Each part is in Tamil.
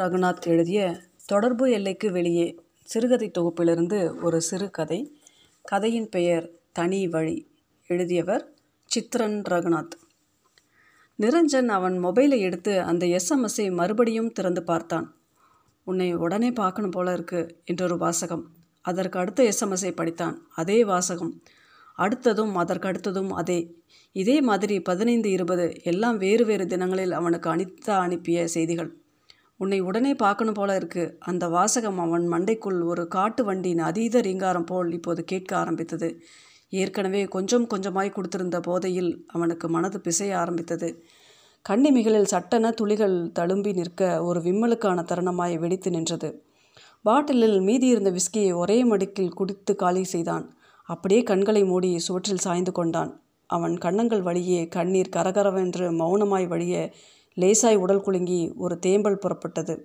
ரகுநாத் எழுதிய தொடர்பு எல்லைக்கு வெளியே சிறுகதை தொகுப்பிலிருந்து ஒரு சிறுகதை கதையின் பெயர் தனி வழி. எழுதியவர் சித்ரன் ரகுநாத். நிரஞ்சன் அவன் மொபைலை எடுத்து அந்த எஸ்எம்எஸ்ஸை மறுபடியும் திறந்து பார்த்தான். உன்னை உடனே பார்க்கணும் போல இருக்கு என்றொரு வாசகம். அதற்கு அடுத்த எஸ்எம்எஸ்ஸை படித்தான். அதே வாசகம். அடுத்ததும் அதற்கு அடுத்ததும் அதே. இதே மாதிரி பதினைந்து இருபது எல்லாம் வேறு வேறு தினங்களில் அவனுக்கு அனிதா அனுப்பிய செய்திகள். உன்னை உடனே பார்க்கணும் போல இருக்கு. அந்த வாசகம் அவன் மண்டைக்குள் ஒரு காட்டு வண்டியின் அதீத ரீங்காரம் போல் இப்போது கேட்க ஆரம்பித்தது. ஏற்கனவே கொஞ்சம் கொஞ்சமாய் கொடுத்திருந்த போதையில் அவனுக்கு மனது பிசைய ஆரம்பித்தது. கண்ணிமிகளில் சட்டென துளிகள் தழும்பி நிற்க ஒரு விம்மலுக்கான தருணமாய் வெடித்து நின்றது. பாட்டிலில் மீதியிருந்த விஸ்கியை ஒரே மடிக்கில் குடித்து காலி செய்தான். அப்படியே கண்களை மூடி சுவற்றில் சாய்ந்து கொண்டான். அவன் கண்ணங்கள் வழியே கண்ணீர் கரகரவென்று மௌனமாய் வழிய லேசாய் உடல் குலுங்கி ஒரு தேம்பல் புறப்பட்டது.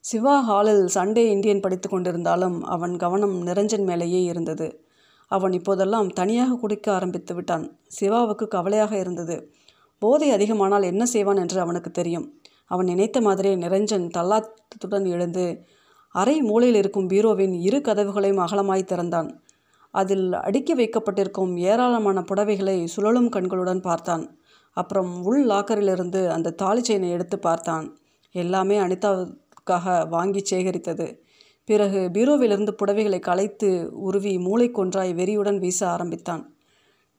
சிவா ஹாலில் சண்டே இந்தியன் படித்து கொண்டிருந்தாலும் அவன் கவனம் நிரஞ்சன் மேலேயே இருந்தது. அவன் இப்போதெல்லாம் தனியாக குடிக்க ஆரம்பித்து விட்டான். சிவாவுக்கு கவலையாக இருந்தது. போதை அதிகமானால் என்ன செய்வான் என்று அவனுக்கு தெரியும். அவன் நினைத்த மாதிரியே நிரஞ்சன் தல்லாத்துடன் எழுந்து அறை மூலையில் இருக்கும் பீரோவின் இரு கதவுகளையும் அகலமாய் திறந்தான். அதில் அடுக்கி வைக்கப்பட்டிருக்கும் ஏராளமான புடவைகளை சுழலும் கண்களுடன் பார்த்தான். அப்புறம் உள் லாக்கரிலிருந்து அந்த தாலி செயினை எடுத்து பார்த்தான். எல்லாமே அனிதாவுக்காக வாங்கி சேகரித்தது. பிறகு பீரோவிலிருந்து புடவைகளை களைத்து உருவி மூளைக்கொன்றாய் வெறியுடன் வீச ஆரம்பித்தான்.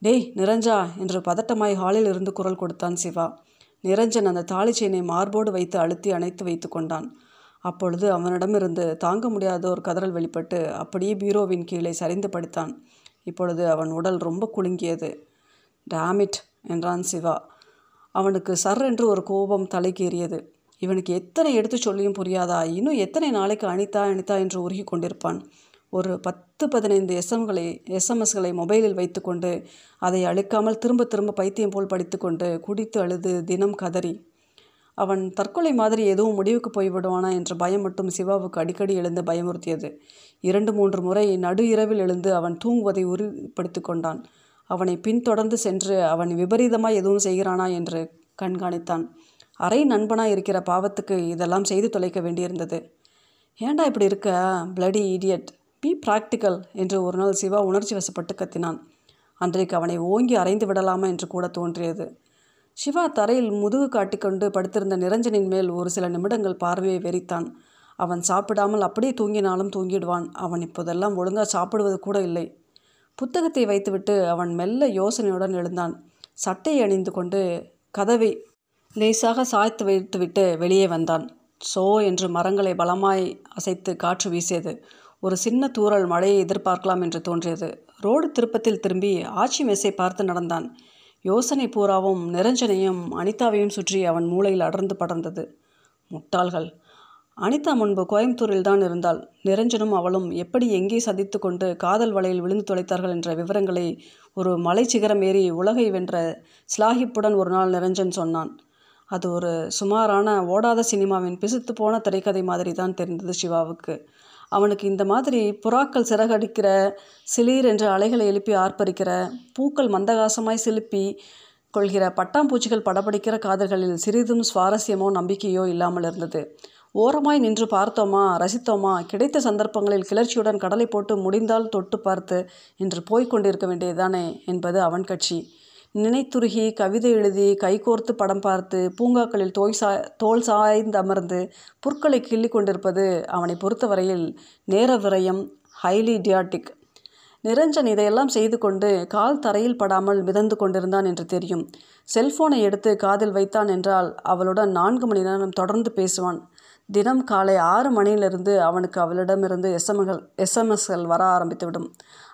டேய் நிரஞ்சா! என்று பதட்டமாய் ஹாலில் இருந்து குரல் கொடுத்தான் சிவா. நிரஞ்சன் அந்த தாலி செயினை மார்போடு வைத்து அழுத்தி அணைத்து வைத்து கொண்டான். அப்பொழுது அவனிடமிருந்து தாங்க முடியாத ஒரு கதறல் வெளிப்பட்டு அப்படியே பீரோவின் கீழே சரிந்து படுத்தான். இப்பொழுது அவன் உடல் ரொம்ப குலுங்கியது. டேமிட்! என்றான் சிவா. அவனுக்கு சர் என்று ஒரு கோபம் தலைக்கேறியது. இவனுக்கு எத்தனை எடுத்து சொல்லியும் புரியாதா? இன்னும் எத்தனை நாளைக்கு அனிதா அனிதா என்று உருகி கொண்டிருப்பான். ஒரு பத்து பதினைந்து எஸ்எம்களை எஸ்எம்எஸ்களை மொபைலில் வைத்துக்கொண்டு அதை அழுக்காமல் திரும்ப திரும்ப பைத்தியம் போல் படித்துக்கொண்டு குடித்து அழுது தினம் கதறி. அவன் தற்கொலை மாதிரி எதுவும் முடிவுக்கு போய்விடுவானா என்ற பயம் மட்டும் சிவாவுக்கு அடிக்கடி எழுந்து பயமுறுத்தியது. இரண்டு மூன்று முறை நடு இரவில் எழுந்து அவன் தூங்குவதை உறுதிப்படுத்தி கொண்டான். அவனை பின்தொடர்ந்து சென்று அவன் விபரீதமாக எதுவும் செய்கிறானா என்று கண்காணித்தான். அரை நண்பனாக இருக்கிற பாவத்துக்கு இதெல்லாம் செய்து தொலைக்க வேண்டியிருந்தது. ஏண்டா இப்படி இருக்க? பிளடி இடியட் பி ப்ராக்டிக்கல் என்று ஒரு நாள் சிவா உணர்ச்சி வசப்பட்டு கத்தினான். அன்றைக்கு அவனை ஓங்கி அரைந்து விடலாமா என்று கூட தோன்றியது. சிவா தரையில் முதுகு காட்டிக்கொண்டு படுத்திருந்த நிரஞ்சனின் மேல் ஒரு சில நிமிடங்கள் பார்வையை வெறித்தான். அவன் சாப்பிடாமல் அப்படியே தூங்கினாலும் தூங்கிடுவான். அவன் இப்போதெல்லாம் ஒழுங்காக சாப்பிடுவது கூட இல்லை. புத்தகத்தை வைத்துவிட்டு அவன் மெல்ல யோசனையுடன் எழுந்தான். சட்டை அணிந்து கொண்டு கதவை லேசாக சாய்த்து வைத்துவிட்டு வெளியே வந்தான். சோ என்று மரங்களை பலமாய் அசைத்து காற்று வீசியது. ஒரு சின்ன தூறல் மழையை எதிர்பார்க்கலாம் என்று தோன்றியது. ரோடு திருப்பத்தில் திரும்பி ஆட்சி மெஸ்ஸை பார்த்து நடந்தான். யோசனை பூராவும் நிரஞ்சனையும் அனிதாவையும் சுற்றி அவன் மூளையில் அடர்ந்து படர்ந்தது. முட்டாள்கள்! அனிதா முன்பு கோயம்புத்தூரில் தான் இருந்தாள். நிரஞ்சனும் அவளும் எப்படி எங்கே சதித்து கொண்டு காதல் வலையில் விழுந்து தொலைத்தார்கள் என்ற விவரங்களை ஒரு மலை சிகரம் ஏறி உலகை வென்ற ஸ்லாஹிப்புடன் ஒரு நாள் நிரஞ்சன் சொன்னான். அது ஒரு சுமாரான ஓடாத சினிமாவின் பிசுத்து போன திரைக்கதை மாதிரி தான் தெரிந்தது சிவாவுக்கு. அவனுக்கு இந்த மாதிரி புறாக்கள் சிறகடிக்கிற சிலீர் என்ற அலைகளை எழுப்பி ஆர்ப்பரிக்கிற பூக்கள் மந்தகாசமாய் சிலுப்பி கொள்கிற பட்டாம்பூச்சிகள் படப்படிக்கிற காதல்களில் சிறிதும் சுவாரஸ்யமோ நம்பிக்கையோ இல்லாமல் இருந்தது. ஓரமாய் நின்று பார்த்தோமா ரசித்தோமா? கிடைத்த சந்தர்ப்பங்களில் கிளர்ச்சியுடன் கடலை போட்டு முடிந்தால் தொட்டு பார்த்து என்று போய்க் கொண்டிருக்க வேண்டியதுதானே என்பது அவன் கட்சி. நினைத்துருகி கவிதை எழுதி கைகோர்த்து படம் பார்த்து பூங்காக்களில் தோய் சா தோல் சாய்ந்து அமர்ந்து புற்களை கிள்ளி கொண்டிருப்பது அவனை பொறுத்தவரையில் நேர விரயம் ஹைலி டியாட்டிக் நிரஞ்சன் இதையெல்லாம் செய்து கொண்டு கால் தரையில் படாமல் மிதந்து கொண்டிருந்தான் என்று தெரியும். செல்போனை எடுத்து காதில் வைத்தான் என்றால் அவளுடன் நான்கு மணி நேரம் தொடர்ந்து பேசுவான். தினம் காலை ஆறு மணியிலிருந்து அவனுக்கு அவளிடமிருந்து எஸ்எம்எல் எஸ்எம்எஸ்கள் வர ஆரம்பித்துவிடும்.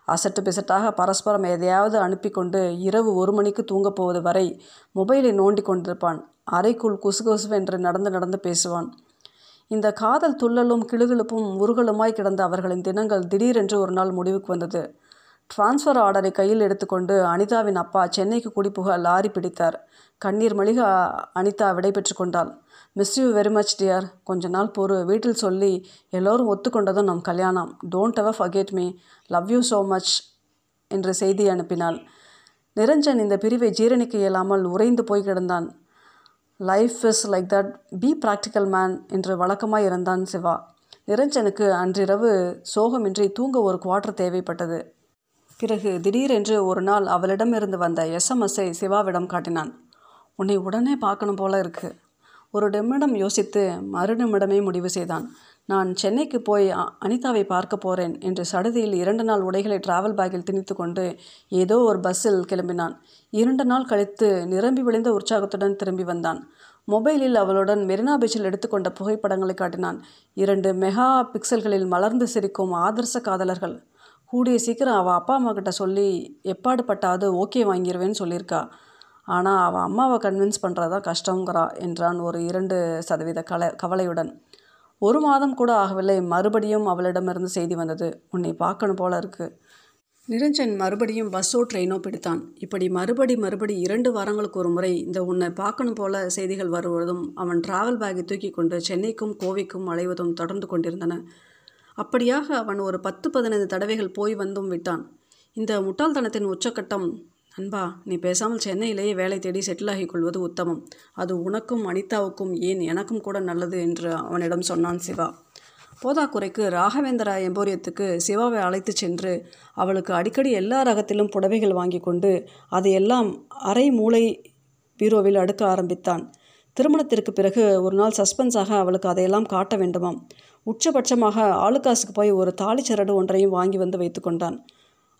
அசட்டு பிசட்டாக பரஸ்பரம் எதையாவது அனுப்பி கொண்டு இரவு ஒரு மணிக்கு தூங்கப் போவது வரை மொபைலை நோண்டி கொண்டிருப்பான். அறைக்குள் குசுகுசுவென்று நடந்து நடந்து பேசுவான். இந்த காதல் துள்ளலும் கிளுகிழுப்பும் உருகலுமாய் கிடந்த அவர்களின் தினங்கள் திடீரென்று ஒரு நாள் முடிவுக்கு வந்தது. டிரான்ஸ்ஃபர் ஆர்டரை கையில் எடுத்துக்கொண்டு அனிதாவின் அப்பா சென்னைக்கு குடிப்புக லாரி பிடித்தார். கண்ணீர் மளிக அனிதா விடைபெற்று கொண்டாள். Miss you very much dear கொஞ்ச நாள் பொறு. வீட்டில் சொல்லி எல்லோரும் ஒத்துக்கொண்டதும் நம் கல்யாணம். Don't ever forget me love you so much என்று செய்தி அனுப்பினாள். நிரஞ்சன் இந்த பிரிவை ஜீரணிக்க இயலாமல் உறைந்து போய் கிடந்தான். Life is like that be practical man என்று வழக்கமாக இருந்தான் சிவா. நிரஞ்சனுக்கு அன்றிரவு சோகமின்றி தூங்க ஒரு குவார்டர் தேவைப்பட்டது. பிறகு திடீரென்று ஒரு நாள் அவளிடமிருந்து வந்த எஸ்எம்எஸ்ஸை சிவாவிடம் காட்டினான். உன்னை உடனே பார்க்கணும் போல இருக்குது ஒரு நிமிடம் யோசித்து மறு நிமிடமே முடிவு செய்தான். நான் சென்னைக்கு போய் அனிதாவை பார்க்க போகிறேன் என்று சடுதியில் இரண்டு நாள் உடைகளை டிராவல் பேக்கில் திணித்து கொண்டு ஏதோ ஒரு பஸ்ஸில் கிளம்பினான். இரண்டு நாள் கழித்து நிரம்பி விழுந்த உற்சாகத்துடன் திரும்பி வந்தான். மொபைலில் அவளுடன் மெரினா பீச்சில் எடுத்துக்கொண்ட புகைப்படங்களை காட்டினான். இரண்டு மெகா பிக்சல்களில் மலர்ந்து சிரிக்கும் ஆதர்ச காதலர்கள். கூடிய சீக்கிரம் அவள் அப்பா அம்மா கிட்ட சொல்லி எப்பாடுபட்டாவது ஓகே வாங்கிடுவேன்னு சொல்லியிருக்கா. ஆனால் அவள் அம்மாவை கன்வின்ஸ் பண்ணுறது தான் கஷ்டங்கிறா என்றான் ஒரு இரண்டு சதவீத கல கவலையுடன். ஒரு மாதம் கூட ஆகவில்லை. மறுபடியும் அவளிடமிருந்து செய்தி வந்தது. உன்னை பார்க்கணும் போல இருக்கு. நிரஞ்சன் மறுபடியும் பஸ்ஸோ ட்ரெயினோ பிடித்தான். இப்படி மறுபடி மறுபடி இரண்டு வாரங்களுக்கு ஒரு முறை இந்த உன்னை பார்க்கணும் போல செய்திகள் வருவதும் அவன் டிராவல் பேக்கை தூக்கி கொண்டு சென்னைக்கும் கோவைக்கும் அலைவதும் தொடர்ந்து கொண்டிருந்தன. அப்படியாக அவன் ஒரு பத்து பதினைந்து தடவைகள் போய் வந்தும் விட்டான். இந்த முட்டாள்தனத்தின் உச்சக்கட்டம் நண்பா நீ பேசாமல் சென்னையிலேயே வேலை தேடி செட்டில் ஆகிக் கொள்வது உத்தமம். அது உனக்கும் அனிதாவுக்கும் ஏன் எனக்கும் கூட நல்லது என்று அவனிடம் சொன்னான் சிவா. போதாக்குறைக்கு ராகவேந்திரா எம்போரியத்துக்கு சிவாவை அழைத்துச் சென்று அவளுக்கு அடிக்கடி எல்லா ரகத்திலும் புடவைகள் வாங்கி கொண்டு அதையெல்லாம் அரை மூளை பீரோவில் அடுக்க ஆரம்பித்தான். திருமணத்திற்கு பிறகு ஒரு நாள் சஸ்பென்ஸாக அவளுக்கு அதையெல்லாம் காட்ட வேண்டுமாம். உச்சபட்சமாக ஆளுக்காசுக்கு போய் ஒரு தாலிச்சரடு ஒன்றையும் வாங்கி வந்து வைத்து கொண்டான்.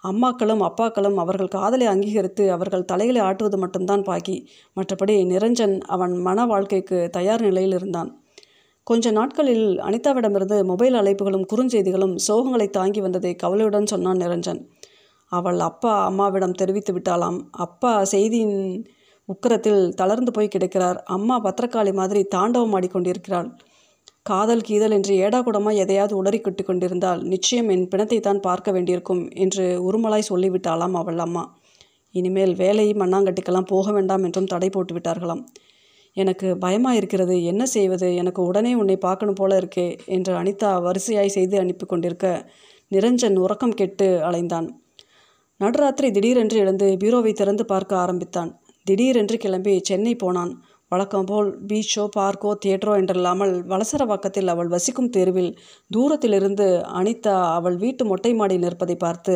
அம்மாக்களும் அப்பாக்களும் அவர்கள் காதலை அங்கீகரித்து அவர்கள் தலைகளை ஆட்டுவது மட்டும்தான் பாக்கி. மற்றபடி நிரஞ்சன் அவன் மன வாழ்க்கைக்கு தயார் நிலையில் இருந்தான். கொஞ்ச நாட்களில் அனிதாவிடமிருந்து மொபைல் அழைப்புகளும் குறுஞ்செய்திகளும் சோகங்களை தாங்கி வந்ததை கவலையுடன் சொன்னான் நிரஞ்சன். அவள் அப்பா அம்மாவிடம் தெரிவித்து விட்டாலாம் அப்பா செய்தியின் உக்கிரத்தில் தளர்ந்து போய் கிடக்கிறார். அம்மா பத்திரக்காளி மாதிரி தாண்டவம் ஆடிக்கொண்டிருக்கிறாள். காதல் கீதல் என்று ஏடாகுடமாய் எதையாவது உளறி கொண்டிருந்தால் நிச்சயம் என் பிணத்தை தான் பார்க்க வேண்டியிருக்கும் என்று உருமலாய் சொல்லிவிட்டாளாம் அவள் அம்மா. இனிமேல் வேலையும் மண்ணாங்கட்டிக்கெல்லாம் போக வேண்டாம் என்றும் தடை போட்டு விட்டார்களாம் எனக்கு பயமாக இருக்கிறது என்ன செய்வது? எனக்கு உடனே உன்னை பார்க்கணும் போல இருக்கே என்று அனிதா வரிசையாய் செய்து அனுப்பி கொண்டிருக்க நிரஞ்சன் உறக்கம் கெட்டு அலைந்தான். நடுராத்திரி திடீரென்று எழுந்து பீரோவை திறந்து பார்க்க ஆரம்பித்தான். திடீரென்று கிளம்பி சென்னை போனான். வழக்கம் போல் பீச்சோ பார்க்கோ தியேட்டரோ என்றில்லாமல் வலசரவாக்கத்தில் அவள் வசிக்கும் தெருவில் தூரத்திலிருந்து அனிதா அவள் வீட்டு மொட்டை மாடி நிற்பதை பார்த்து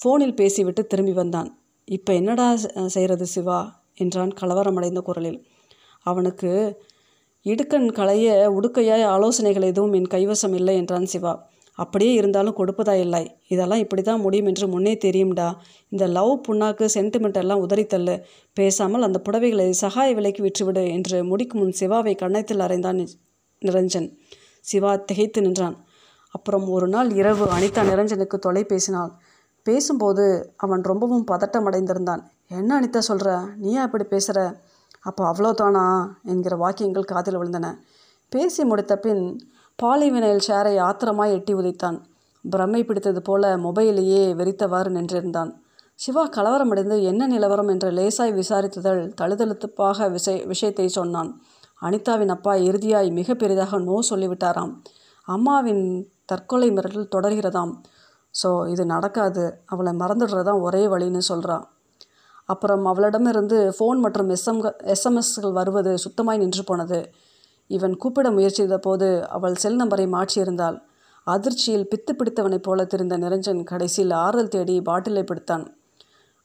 ஃபோனில் பேசிவிட்டு திரும்பி வந்தான். இப்போ என்னடா செய்கிறது சிவா? என்றான் கலவரமடைந்த குரலில். அவனுக்கு இடுக்கண் களைய உடுக்கையாய் ஆலோசனைகள் எதுவும் என் கைவசம் இல்லை என்றான் சிவா. அப்படியே இருந்தாலும் கொடுப்பதா இல்லை. இதெல்லாம் இப்படி தான் முடியும் என்று முன்னே தெரியும்டா. இந்த லவ் புண்ணாக்கு சென்டிமெண்ட் எல்லாம் உதறித்தள்ளு. பேசாமல் அந்த புடவைகளை சகாய விலைக்கு விற்றுவிடு என்று முடிக்கும் முன் சிவாவை கன்னத்தில் அறைந்தான் நிரஞ்சன். சிவா திகைத்து நின்றான். அப்புறம் ஒரு நாள் இரவு அனிதா நிரஞ்சனுக்கு தொலை பேசினாள் பேசும்போது அவன் ரொம்பவும் பதட்டமடைந்திருந்தான். என்ன அனிதா சொல்கிற நீயா இப்படி பேசுகிற அப்போ அவ்வளோதானா என்கிற வாக்கியங்கள் காதில் விழுந்தன. பேசி முடித்த பின் பாலிவினைல் ஷேரை ஆத்திரமாய் எட்டி உதைத்தான். பிரமை பிடித்தது போல மொபைலையே வெறித்தவாறு நின்றிருந்தான். சிவா கலவரமடைந்து என்ன நிலவரம் என்று லேசாய் விசாரித்ததால் தழுதழுத்துப்பாக விஷய விஷயத்தை சொன்னான். அனிதாவின் அப்பா இறுதியாய் மிக பெரிதாக நோ சொல்லிவிட்டாராம். அம்மாவின் தற்கொலை மிரட்டல் தொடர்கிறதாம். ஸோ இது நடக்காது. அவளை மறந்துடுறதான் ஒரே வழின்னு சொல்கிறான் அப்புறம் அவளிடமிருந்து ஃபோன் மற்றும் எஸ்எம் எஸ்எம்எஸ்கள் வருவது சுத்தமாய் நின்று போனது. இவன் கூப்பிட முயற்சித்த போது அவள் செல் நம்பரை மாற்றியிருந்தாள். அதிர்ச்சியில் பித்து பிடித்தவனைப் போல திருந்த நிரஞ்சன் கடைசியில் ஆறுதல் தேடி பாட்டிலை பிடித்தான்.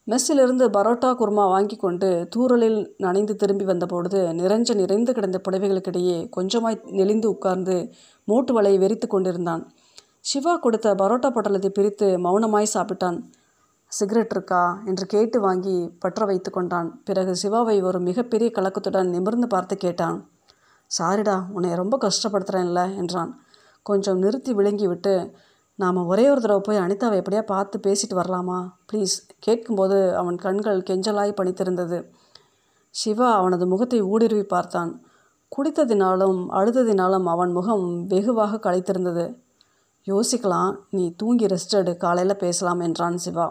மெஸ்ஸிலிருந்து பரோட்டா குர்மா வாங்கி கொண்டு தூறலில் நனைந்து திரும்பி வந்தபொழுது நிரஞ்சன் இறைந்து கிடந்த புடவைகளுக்கிடையே கொஞ்சமாய் நெளிந்து உட்கார்ந்து மூட்டு வலையை வெறித்து கொண்டிருந்தான். சிவா கொடுத்த பரோட்டா பட்டலத்தை பிரித்து மௌனமாய் சாப்பிட்டான். சிகரெட் இருக்கா? என்று கேட்டு வாங்கி பற்ற வைத்து கொண்டான். பிறகு சிவாவை ஒரு மிகப்பெரிய கலக்கத்துடன் நிமிர்ந்து பார்த்து கேட்டான். சாரிடா உன்னை ரொம்ப கஷ்டப்படுத்துகிறேன்ல என்றான். கொஞ்சம் நிறுத்தி விழுங்கி விட்டு நாம் ஒரே ஒரு தடவை போய் அனிதாவை எப்படியா பார்த்து பேசிட்டு வரலாமா? ப்ளீஸ் கேட்கும்போது அவன் கண்கள் கெஞ்சலாய் பணித்திருந்தது சிவா அவனது முகத்தை ஊடுருவி பார்த்தான். குடித்ததினாலும் அழுததினாலும் அவன் முகம் வெகுவாக களைத்திருந்தது. யோசிக்கலாம் நீ தூங்கி ரெஸ்ட் எடு காலையில் பேசலாம் என்றான் சிவா.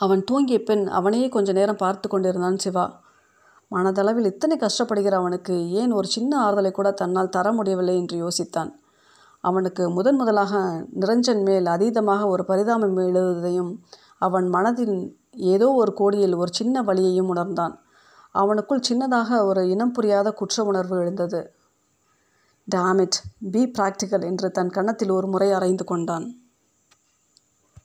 அவன் தூங்கிய பின் அவனையே கொஞ்ச நேரம் பார்த்து கொண்டிருந்தான் சிவா. மனதளவில் இத்தனை கஷ்டப்படுகிற அவனுக்கு ஏன் ஒரு சின்ன ஆறுதலை கூட தன்னால் தர முடியவில்லை என்று யோசித்தான். அவனுக்கு முதன் முதலாக நிரஞ்சன் மேல் அதீதமாக ஒரு பரிதாபம் எழுவதையும் அவன் மனதின் ஏதோ ஒரு கோடியில் ஒரு சின்ன வழியையும் உணர்ந்தான். அவனுக்குள் சின்னதாக ஒரு இனம் புரியாத குற்ற உணர்வு எழுந்தது. டேமிட் பி பிராக்டிக்கல் என்று தன் கன்னத்தில் ஒரு முறை அறைந்து கொண்டான்.